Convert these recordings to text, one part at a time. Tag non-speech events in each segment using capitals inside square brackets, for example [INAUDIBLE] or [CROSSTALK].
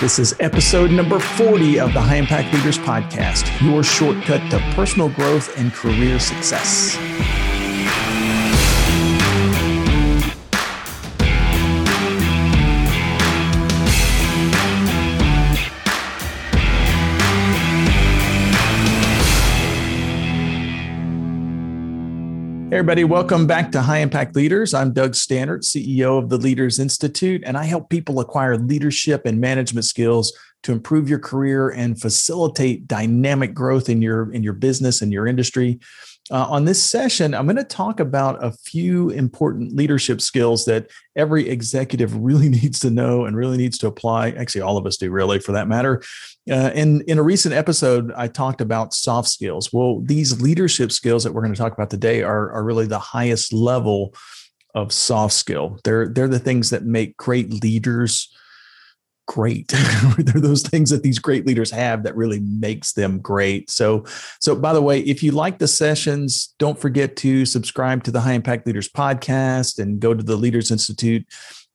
This is episode number 40 of the High Impact Leaders Podcast, your shortcut to personal growth and career success. Everybody. Welcome back to High Impact Leaders. I'm Doug Staneart, CEO of the Leaders Institute, and I help people acquire leadership and management skills to improve your career and facilitate dynamic growth in your in your business and your industry. Uh, on this session, I'm going to talk about a few important leadership skills that every executive [LAUGHS] really needs to know and really needs to apply. Actually, all of us do, really, for that matter. Uh, in in a recent episode, I talked about soft skills. Well, these leadership skills that we're going to talk about today are are really the highest level of soft skill. They're they're the things that make great leaders great. [LAUGHS] They're those things that these great leaders have that really makes them great. So, so by the way, if you like the sessions, don't forget to subscribe to the High Impact Leaders podcast and go to the Leaders Institute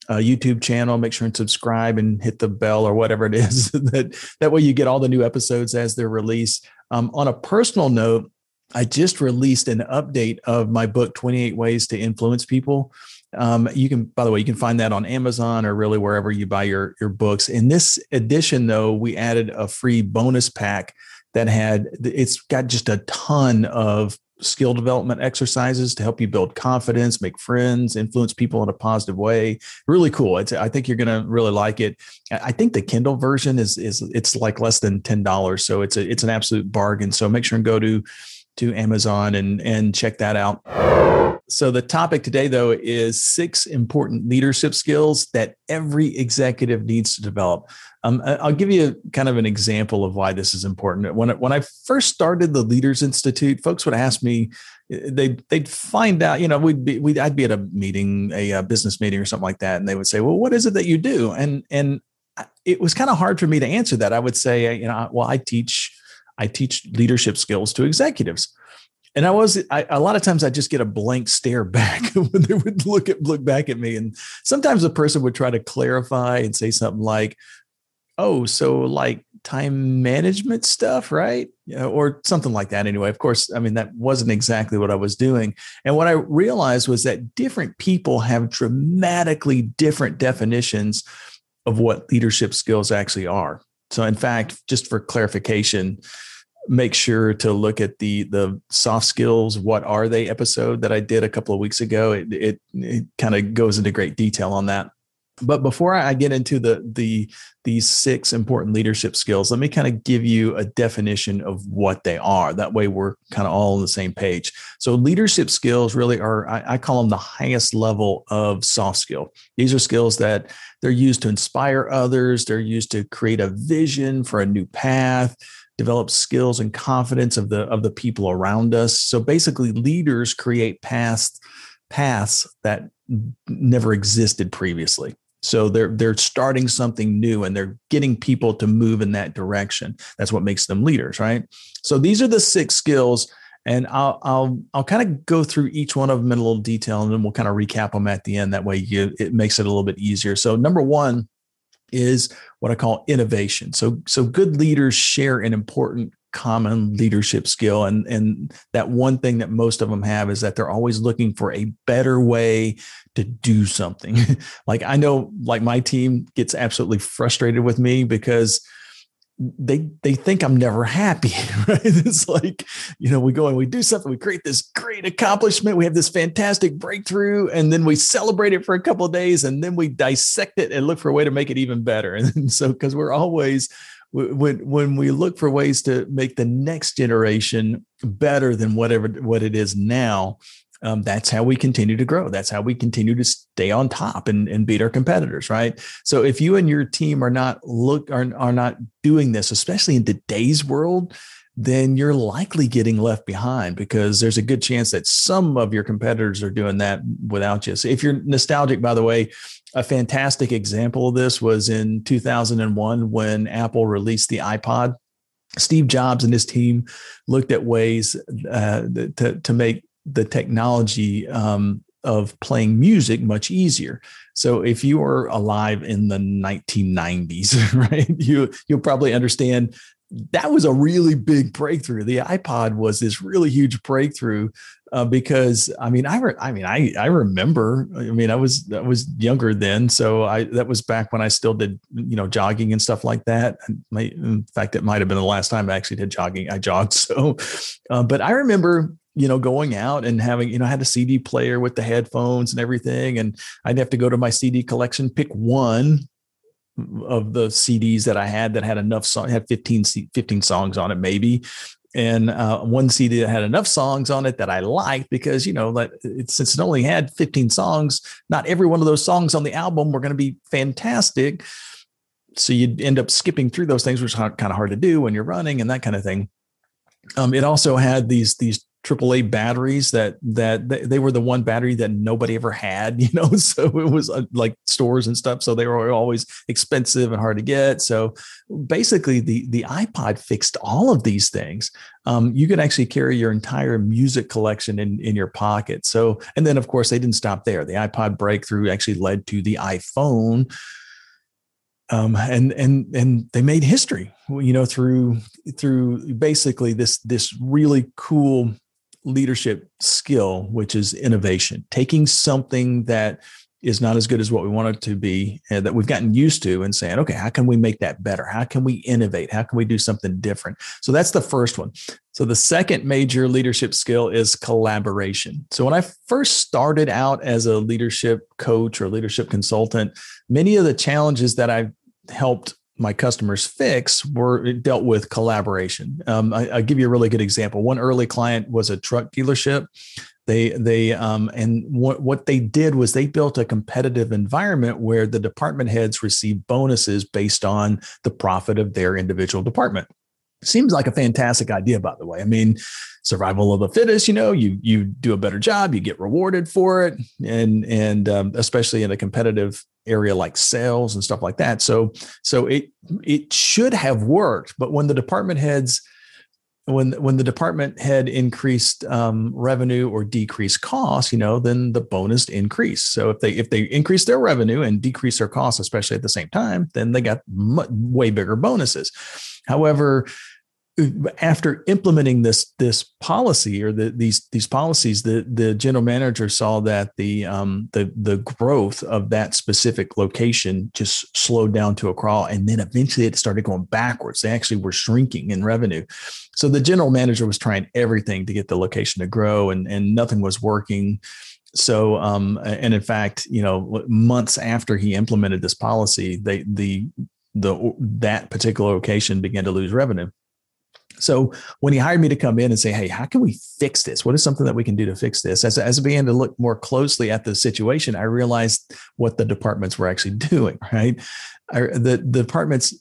uh, YouTube channel. Make sure and subscribe and hit the bell or whatever it is. [LAUGHS] that that way you get all the new episodes as they're released. Um, on a personal note, I just released an update of my book, 28 Ways to Influence People. Um, you can, by the way, you can find that on Amazon or really wherever you buy your your books. In this edition, though, we added a free bonus pack that had it's got just a ton of skill development exercises to help you build confidence, make friends, influence people in a positive way. Really cool. It's, I think you're going to really like it. I think the Kindle version is is it's like less than ten dollars, so it's a it's an absolute bargain. So make sure and go to to Amazon and and check that out. So the topic today though is six important leadership skills that every executive needs to develop. Um, I'll give you kind of an example of why this is important. When when I first started the Leaders Institute, folks would ask me, they they'd find out, you know, we'd be we'd, I'd be at a meeting, a, a business meeting or something like that, and they would say, "Well, what is it that you do?" And and it was kind of hard for me to answer that. I would say, you know, well, I teach I teach leadership skills to executives. And I was I, a lot of times I just get a blank stare back [LAUGHS] when they would look at look back at me, and sometimes a person would try to clarify and say something like, "Oh, so like time management stuff, right?" You know, or something like that. Anyway, of course, I mean that wasn't exactly what I was doing. And what I realized was that different people have dramatically different definitions of what leadership skills actually are. So, in fact, just for clarification, make sure to look at the the soft skills. What are they? Episode that I did a couple of weeks ago. It it, it kind of goes into great detail on that. But before I get into the the these six important leadership skills, let me kind of give you a definition of what they are. That way, we're kind of all on the same page. So, leadership skills really are I, I call them the highest level of soft skill. These are skills that they're used to inspire others, they're used to create a vision for a new path, develop skills and confidence of the of the people around us. So basically leaders create paths paths that never existed previously. So they're they're starting something new and they're getting people to move in that direction. That's what makes them leaders, right? So these are the six skills and I'll I'll I'll kind of go through each one of them in a little detail, and then we'll kind of recap them at the end. That way, you, it makes it a little bit easier. So, number one is what I call innovation. So, so good leaders share an important common leadership skill, and and that one thing that most of them have is that they're always looking for a better way to do something. [LAUGHS] like I know, like my team gets absolutely frustrated with me because they they think I'm never happy, [LAUGHS] right? It's like, you know, we go and we do something, we create this great accomplishment, we have this fantastic breakthrough, and then we celebrate it for a couple of days, and then we dissect it and look for a way to make it even better. [LAUGHS] And so, because we're always when when we look for ways to make the next generation better than whatever what it is now, um, that's how we continue to grow. That's how we continue to stay on top and, and beat our competitors, right? So if you and your team are not look are, are not doing this, especially in today's world, then you're likely getting left behind because there's a good chance that some of your competitors are doing that without you. So if you're nostalgic, by the way, a fantastic example of this was in 2001 when Apple released the iPod. Steve Jobs and his team looked at ways uh, to, to make the technology um, of playing music much easier. So if you are alive in the 1990s, [LAUGHS] right, you you'll probably understand that was a really big breakthrough. The iPod was this really huge breakthrough uh, because I mean, I, re- I mean, I, I remember, I mean, I was, I was younger then. So I, that was back when I still did, you know, jogging and stuff like that. in fact, it might've been the last time I actually did jogging. I jogged. [LAUGHS] So, uh, but I remember, you know, going out and having, you know, I had a CD player with the headphones and everything. And I'd have to go to my CD collection, pick one of the CDs that I had that had enough song had 15, 15 songs on it, maybe. And uh, one CD that had enough songs on it that I liked because, you know, that it, since it only had 15 songs, not every one of those songs on the album were going to be fantastic. So you'd end up skipping through those things, which is kind of hard to do when you're running and that kind of thing. Um, it also had these these AAA batteries that that they were the one battery that nobody ever had, [LAUGHS] you know. So it was uh, like stores and stuff. So they were always expensive and hard to get. So basically, the the iPod fixed all of these things. Um, you could actually carry your entire music collection in in your pocket. So and then of course they didn't stop there. The iPod breakthrough actually led to the iPhone um, and and and they made history you know through through basically this this really cool leadership skill which is innovation taking something that is not as good as what we want it to be and that we've gotten used to and saying okay how can we make that better? How can we innovate? How can we do something different? So that's the first one. So the second major leadership skill is collaboration. So when i first started out as a leadership coach or leadership consultant many of the challenges that I've helped my customers fix were dealt with collaboration. Um, I, will give you a really good example. One early client was a truck dealership. They they um, and what what they did was they built a competitive environment where the department heads received bonuses based on the profit of their individual department. Seems like a fantastic idea, by the way. I mean, survival of the fittest. You know, you you do a better job, you get rewarded for it, and and um, especially in a competitive area like sales and stuff like that. So so it it should have worked, but when the department heads when when the department head increased um, revenue or decreased costs, you know, then the bonus increased. So if they if they increase their revenue and decrease their costs, especially at the same time, then they got way bigger bonuses. However, after implementing this this policy or the, these these policies, the the general manager saw that the um, the the growth of that specific location just slowed down to a crawl, and then eventually it started going backwards. They actually were shrinking in revenue. So the general manager was trying everything to get the location to grow, and and nothing was working. So, um, and in fact, you know, months after he implemented this policy, they the the that particular location began to lose revenue. So when he hired me to come in and say, "Hey, how can we fix this? What is something that we can do to fix this?" As, as I began to look more closely at the situation, I realized what the departments were actually [LAUGHS] doing. Right, I, the, the departments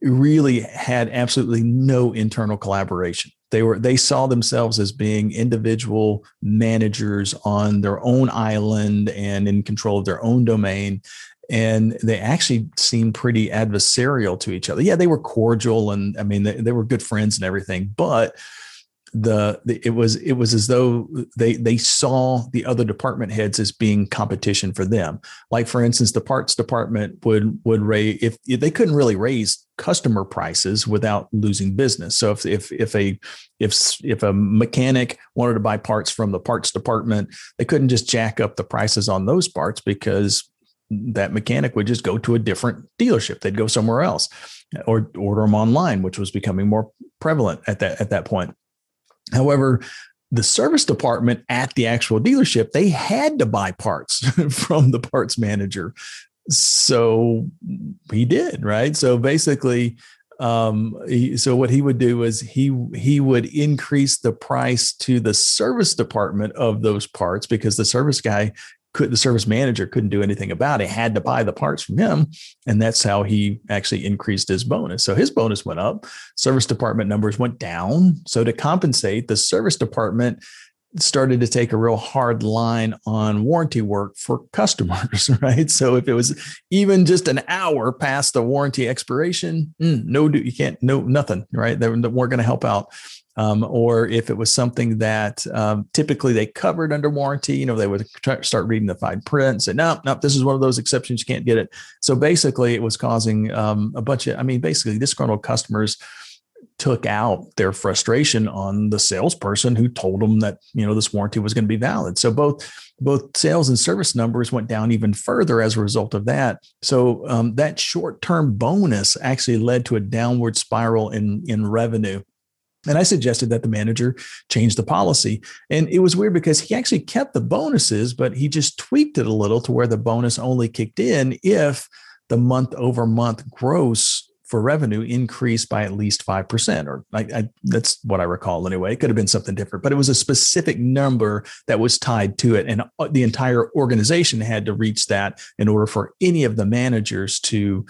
really had absolutely no internal collaboration. They were they saw themselves as being individual managers on their own island and in control of their own domain and they actually seemed pretty adversarial to each other. Yeah, they were cordial, and I mean they, they were good friends and everything, but the, the, it was it was as though they they saw the other department heads as being competition for them. Like for instance, the parts department would would raise if, if they couldn't really raise customer prices without losing business. So if if if a if if a mechanic wanted to buy parts from the parts department, they couldn't just jack up the prices on those parts because that mechanic would just go to a different dealership. They'd go somewhere else or order them online, which was becoming more prevalent at that at that point. However, the service department at the actual dealership, they had to buy parts [LAUGHS] from the parts manager. So he did, right? So basically, um, he, so what he would do is he he would increase the price to the service department of those parts because the service guy could the service manager couldn't do anything about it had to buy the parts from him and that's how he actually increased his bonus so his bonus went up service department numbers went down so to compensate the service department started to take a real hard line on warranty work for customers, [LAUGHS] right? So if it was even just an hour past the warranty expiration, mm, no, you can't, no, nothing, right? They weren't going to help out. Um, or if it was something that um, typically they covered under warranty, you know, they would start reading the fine print and say, no, no, this is one of those exceptions. You can't get it. So basically, it was causing um, a bunch of, I mean, basically disgruntled customers took out their frustration on the salesperson who told them that you know this warranty was going to be valid so both both sales and service numbers went down even further as a result of that so um, that short-term bonus actually led to a downward spiral in in revenue and I suggested that the manager change the policy. And it was weird because he actually kept the bonuses, but he just tweaked it a little to where the bonus only kicked in if the month over month gross for revenue increased by at least 5%, or I, I, that's what I recall anyway. It could have been something different, but it was a specific number that was tied to it. And uh, the entire organization had to reach that in order for any of the managers to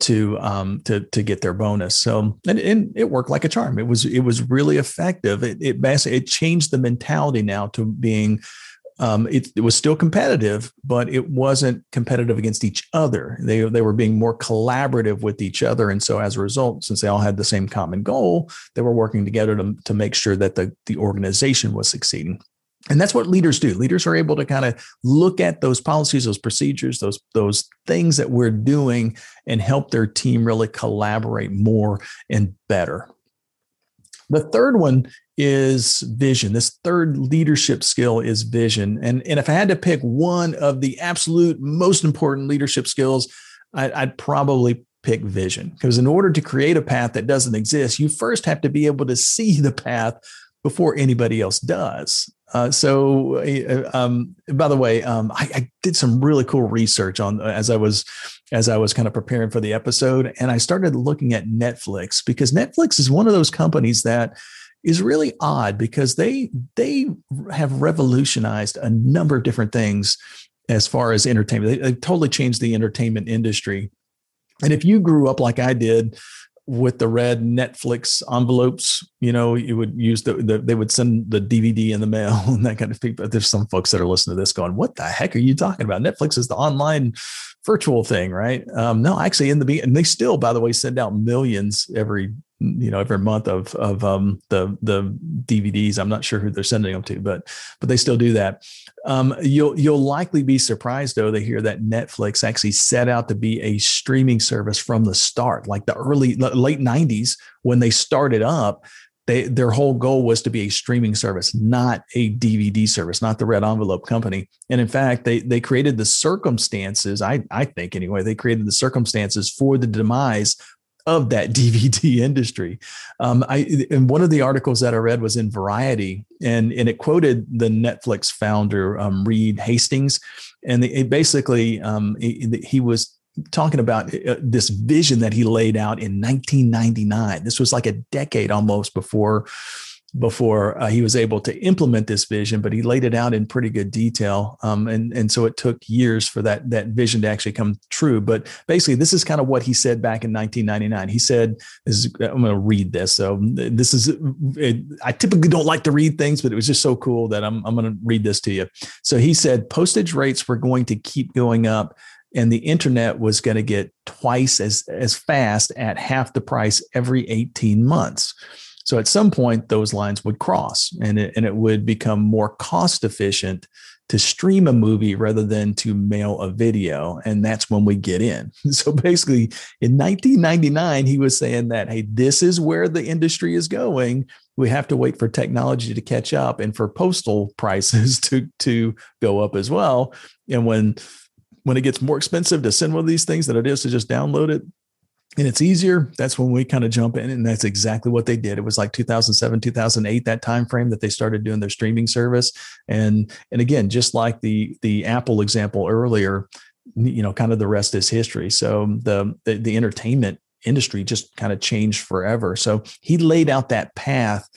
to um to to get their bonus so and, and it worked like a charm it was it was really effective it it, it changed the mentality now to being um, it, it, was still competitive, but it wasn't competitive against each other. They, they were being more collaborative with each other. And so as a result, since they all had the same common goal, they were working together to, to make sure that the, the organization was succeeding. And that's what leaders do. Leaders are able to kind of look at those policies, those procedures, those, those things that we're doing and help their team really collaborate more and better. The third one is vision. This third leadership skill is vision. And, and if I had to pick one of the absolute most important leadership skills, I, I'd probably pick vision. Because in order to create a path that doesn't exist, you first have to be able to see the path before anybody else does. Uh, so, uh, um, by the way, um, I, I, did some really cool research on as I was as I was kind of preparing for the episode, and I started looking at Netflix because Netflix is one of those companies that is really odd because they they have revolutionized a number of different things as far as entertainment. They totally changed the entertainment industry. And if you grew up like I did, with the red Netflix envelopes, you know, you would use the, the, they would send the DVD in the mail [LAUGHS] and that kind of thing. But there's some folks that are listening to this going, "What the heck are you talking about?" Netflix is the online virtual thing, right? Um, no, actually, in the and they still, by the way, send out millions every you know every month of of um, the the DVDs. I'm not sure who they're sending them to, but but they still do that. Um, you'll you'll likely be surprised though to hear that Netflix actually set out to be a streaming service from the start, like the early late 90s when they started up. They, their whole goal was to be a streaming service, not a DVD service, not the red envelope company. And in fact, they they created the circumstances. I I think anyway, they created the circumstances for the demise of that [LAUGHS] DVD industry. Um, I and one of the articles that I read was in Variety, and and it quoted the Netflix founder um, Reed Hastings, and it basically um, he, was talking about uh, this vision that he laid out in 1999. This was like a decade almost before before uh, he was able to implement this vision, but he laid it out in pretty good detail. Um, and, and so it took years for that, that vision to actually come true. But basically, this is kind of what he said back in 1999. He said, is, I'm going to read this. So this is, it, I typically don't like to read things, but it was just so cool that I'm, I'm going to read this to you. So he said, postage rates were going to keep going up and the internet was going to get twice as, as fast at half the price every 18 months. So at some point, those lines would cross and it, and it would become more cost efficient to stream a movie rather than to mail a video. And that's when we get in. [LAUGHS] So basically, in 1999, he was saying that, hey, this is where the industry is going. We have to wait for technology to catch up and for postal [LAUGHS] prices [LAUGHS] to, to go up as well. And when when it gets more expensive to send one of these things than it is to just download it, and it's easier. That's when we kind of jump in and that's exactly what they did. It was like 2007 2008 that time frame that they started doing their streaming service. And and again just like the the apple example earlier you know kind of the rest is history. So um, the the, the entertainment industry just kind of changed forever. So he laid out that path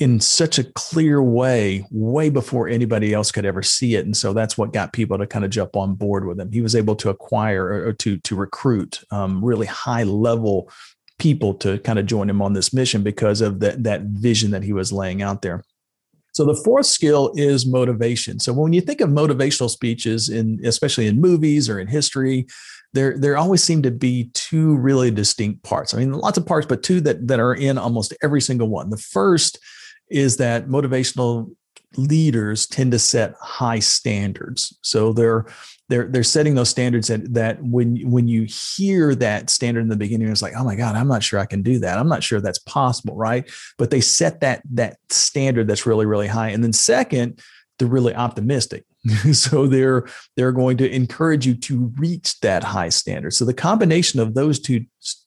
in such a clear way, way before anybody else could ever see it. And so that's what got people to kind of jump on board with him. He was able to acquire or to to recruit um, really high level people to kind of join him on this mission because of that that vision that he was laying out there. So the fourth skill is motivation. So when you think of motivational speeches in especially in movies or in history, there there always seem to be two really distinct parts. I mean, lots of parts, but two that that are in almost every single one. The first is that motivational leaders tend to set high standards. So they're they're they're setting those standards that that when when you hear that standard in the beginning, it's like, oh my God, I'm not sure I can do that. I'm not sure that's possible, right? But they set that that standard that's really, really high. And then second, they're really optimistic. [LAUGHS] so they're they're going to encourage you to reach that high standard. So the combination of those two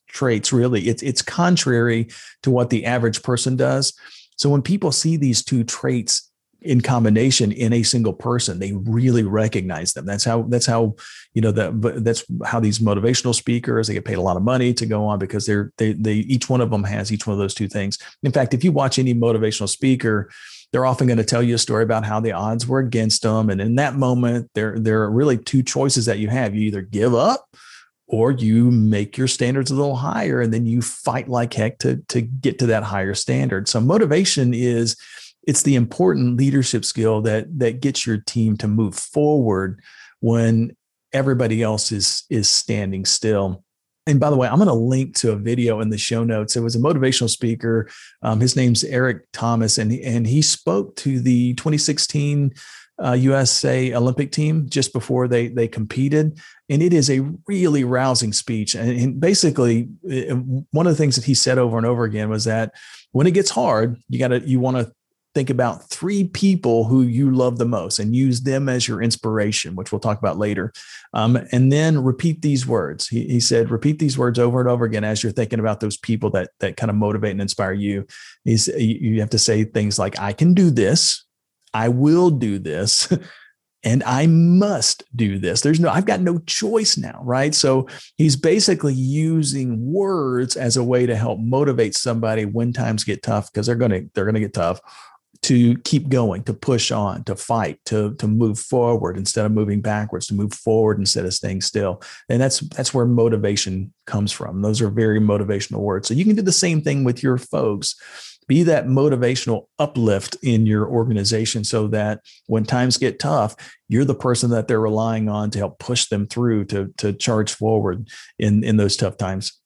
traits really it's it's contrary to what the average person does. So when people see these two traits in combination in a single person they really recognize them that's how that's how you know that that's how these motivational speakers they get paid a lot of money to go on because they're they they each one of them has each one of those two things in fact if you watch any motivational speaker they're often going to tell you a story about how the odds were against them. And in that moment, there, there are really two choices that you have. You either give up or you make your standards a little higher and then you fight like heck to, to get to that higher standard. So motivation is it's the important leadership skill that that gets your team to move forward when everybody else is is standing still and by the way, I'm going to link to a video in the show notes. It was a motivational speaker. Um, his name's Eric Thomas, and and he spoke to the 2016 uh, USA Olympic team just before they they competed, and it is a really rousing speech. And, and basically, it, one of the things that he said over and over again was that when it gets hard, you got to you want to think about three people who you love the most and use them as your inspiration, which we'll talk about later. Um, and then repeat these words. He, he, said, repeat these words over and over again as you're thinking about those people that that kind of motivate and inspire you. He's, you have to say things like, I can do this, I will do this. [LAUGHS] And I must do this. There's no, I've got no choice now, right? So he's basically using words as a way to help motivate somebody when times get tough because they're gonna, they're gonna get tough to keep going, to push on, to fight, to to move forward instead of moving backwards, to move forward instead of staying still. And that's that's where motivation comes from. Those are very motivational words. So you can do the same thing with your folks. Be that motivational uplift in your organization so that when times get tough, you're the person that they're relying on to help push them through to, to charge forward in, in those tough times.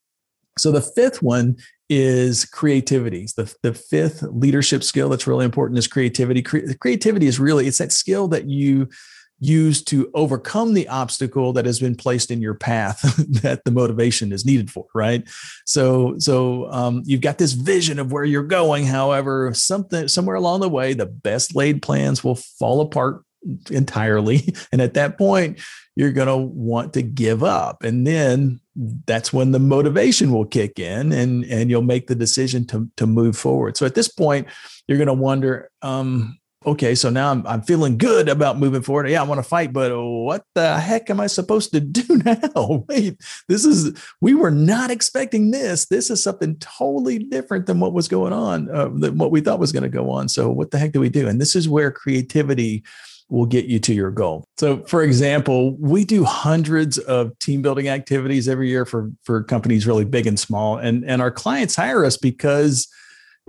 So the fifth one is creativity. The, the fifth leadership skill that's really important is creativity. Cre- creativity is really, it's that skill that you use to overcome the obstacle that has been placed in your path [LAUGHS] that the motivation is needed for right? So so um, you've got this vision of where you're going. However something somewhere along the way the best laid plans will fall apart entirely. [LAUGHS] And at that point you're going to want to give up. And then that's when the motivation will kick in and and you'll make the decision to to move forward. So at this point you're going to wonder um okay so now I'm, I'm feeling good about moving forward. Yeah i want to fight but what the heck am i supposed to [LAUGHS] do now? Wait this is we were not expecting this. This is something totally different than what was going on uh, than what we thought was going to go on. So what the heck do we do? And this is where creativity will get you to your goal. So, for example, we do hundreds of team building activities every year for for companies really big and small, and and our clients hire us because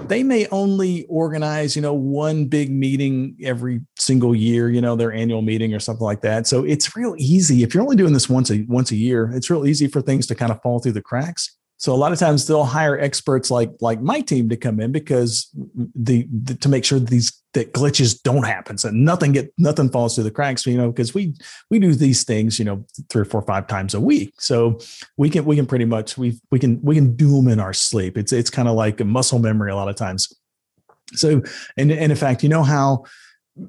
they may only organize you know one big meeting every single year you know their annual meeting or something like that. So it's real easy. If you're only doing this once a once a year it's real easy for things to kind of fall through the cracks so a lot of times they'll hire experts like like my team to come in because the, the to make sure these that glitches don't happen, so nothing get nothing falls through the cracks. You know, because we we do these things, you know, three or four, five times a week, so we can we can pretty much we we can we can do them in our sleep. It's it's kind of like a muscle memory a lot of times. So and and in fact, you know how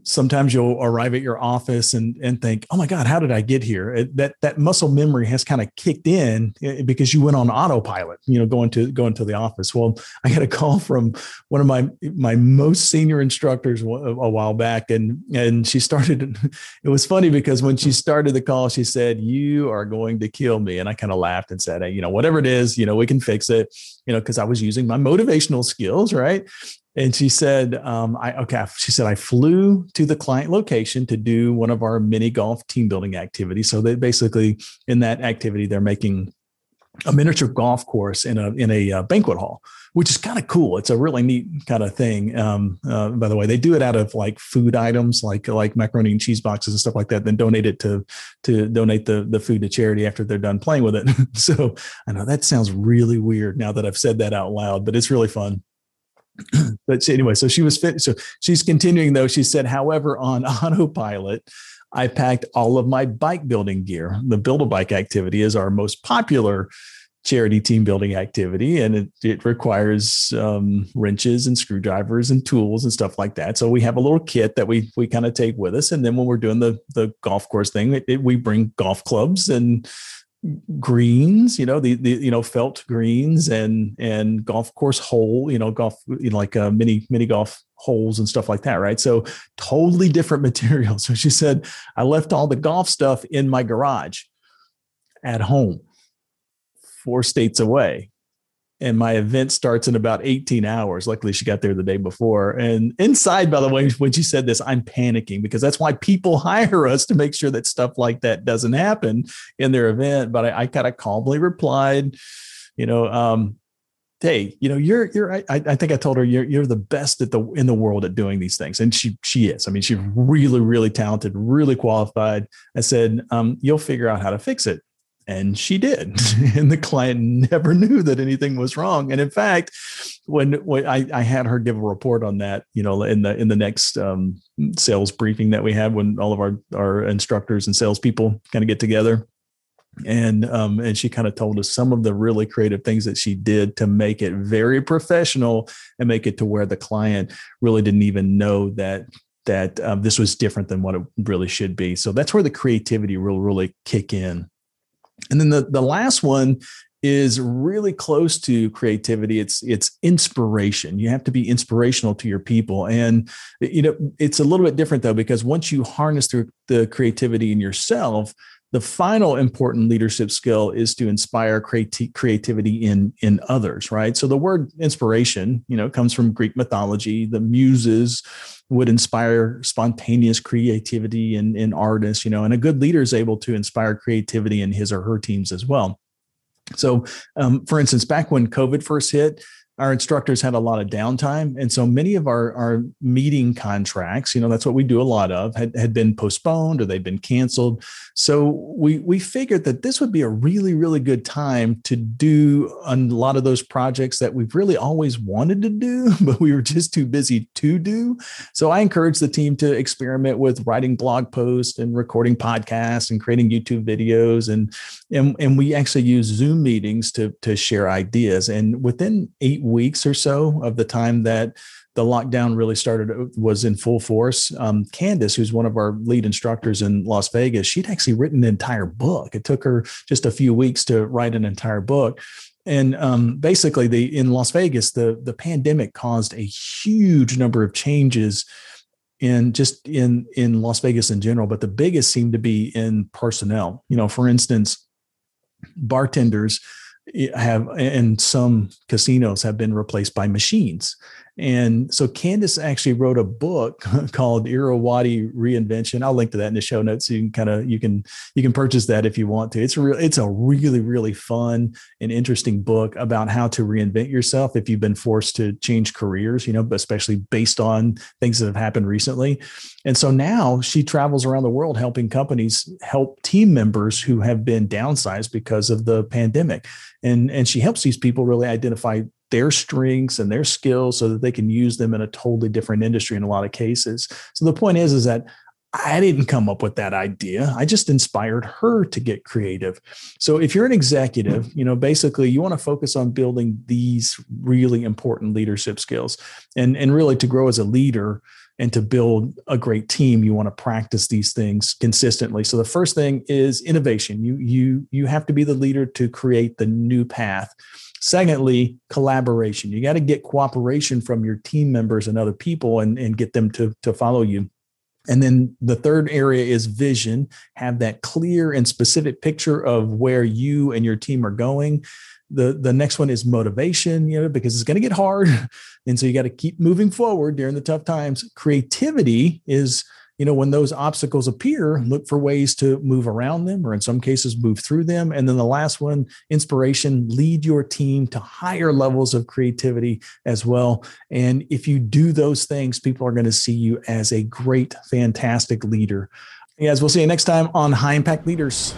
sometimes you'll arrive at your office and and think, "Oh my God, how did I get here?" That that muscle memory has kind of kicked in eh, because you went on autopilot. You know, going to going to the office. Well, [LAUGHS] I got a call from one of my my most senior instructors a while back, and and she started. [LAUGHS] It was funny because when she started the call, she said, "You are going to kill me," and I kind of laughed and said, hey, "You know, whatever it is, you know, we can fix it." You know, because I was using my motivational skills, right? And she said, um, I okay. She said I flew to the client location to do one of our mini golf team building activities. So they basically in that activity they're making a miniature golf course in a in a uh, banquet hall, which is kind of cool. It's a really neat kind of thing. Um, uh, by the way, they do it out of like food items, like like macaroni and cheese boxes and stuff like that. Then donate it to to donate the the food to charity after they're done playing with it. [LAUGHS] so I know that sounds really weird now that I've said that out loud, but it's really fun. [CLEARS THROAT] but anyway, so she was fit. So she's continuing though. She said, however, on [LAUGHS] autopilot, I packed all of my bike building gear. The Build a Bike activity is our most popular charity team building activity, and it, it requires um, wrenches and screwdrivers and tools and stuff like that. So we have a little kit that we we kind of take with us, and then when we're doing the the golf course thing, it, it, we bring golf clubs and greens you know the, the you know felt greens and and golf course hole you know golf you know, like uh, mini mini golf holes and stuff like that right? So totally different [LAUGHS] material so she said i left all the golf stuff in my garage at home four states away and my event starts in about 18 hours. Luckily, she got there the day before. And inside, by the way, when she said this, I'm panicking because that's why people [LAUGHS] hire us to make sure that stuff like that doesn't happen in their event. But I, I kind of calmly replied, you know, um, hey, you know, you're you're I, I think I told her you're you're the best at the in the world at doing these things. And she she is. I mean, she's really, really talented, really qualified. I said, um, you'll figure out how to fix it and she did. [LAUGHS] And the client never knew that anything was wrong. And in fact when, when I, I, had her give a report on that you know in the in the next um, sales briefing that we had when all of our our instructors and salespeople kind of get together. And um, and she kind of told us some of the really creative things that she did to make it very professional and make it to where the client really didn't even know that that um, this was different than what it really should be. So that's where the creativity will really kick in and then the, the last one is really close to creativity. It's it's inspiration. You have to be inspirational to your people. And you know it's a little bit different though because once you harness through the creativity in yourself the final important leadership skill is to inspire creati- creativity in in others right so the word inspiration you know comes from greek mythology the muses would inspire spontaneous creativity in, in artists, you know, and a good leader is able to inspire creativity in his or her teams as well. So, um, for instance, back when COVID first hit, our instructors had a lot of downtime. And so many of our, our meeting contracts you know that's what we do a lot of had, had been postponed or they'd been canceled. So we we figured that this would be a really really good time to do a lot of those projects that we've really always wanted to do [LAUGHS] but we were just too busy to do. So i encouraged the team to experiment with writing blog posts and recording podcasts and creating youtube videos. And and, and we actually use zoom meetings to to share ideas. And within eight weeks or so of the time that the lockdown really started was in full force. Um, Candace, who's one of our lead instructors in Las Vegas, she'd actually written an entire book. It took her just a few weeks to write an entire book. And um, basically, the in Las Vegas, the the pandemic caused a huge number of changes in just in in Las Vegas in general, but the biggest seemed to be in personnel. You know, for instance, bartenders have and some casinos have been replaced by machines and so Candace actually wrote a book [LAUGHS] called Irrawaddy Reinvention. I'll link to that in the show notes. So you can kind of you can you can purchase that if you want to. It's a real it's a really really fun and interesting book about how to reinvent yourself if you've been forced to change careers. You know, especially based on things that have happened recently. And so now she travels around the world helping companies help team members who have been downsized because of the pandemic. And and she helps these people really identify their strengths and their skills so that they can use them in a totally different industry in a lot of cases. So the point is, is that I didn't come up with that idea. I just inspired her to get creative. So if you're an executive, you know, basically you want to focus on building these really important leadership skills and, and really to grow as a leader and to build a great team, you want to practice these things consistently. So the first thing is innovation. You you you have to be the leader to create the new path. Secondly, collaboration. You got to get cooperation from your team members and other people and, and get them to, to follow you. And then the third area is vision. Have that clear and specific picture of where you and your team are going. The, the next one is motivation, you know, because it's going to get hard. [LAUGHS] And so you got to keep moving forward during the tough times. Creativity is you know, when those obstacles appear, look for ways to move around them or in some cases move through them. And then the last one, inspiration, lead your team to higher levels of creativity as well. And if you do those things, people are going to see you as a great, fantastic leader. Guys, we'll see you next time on High Impact Leaders.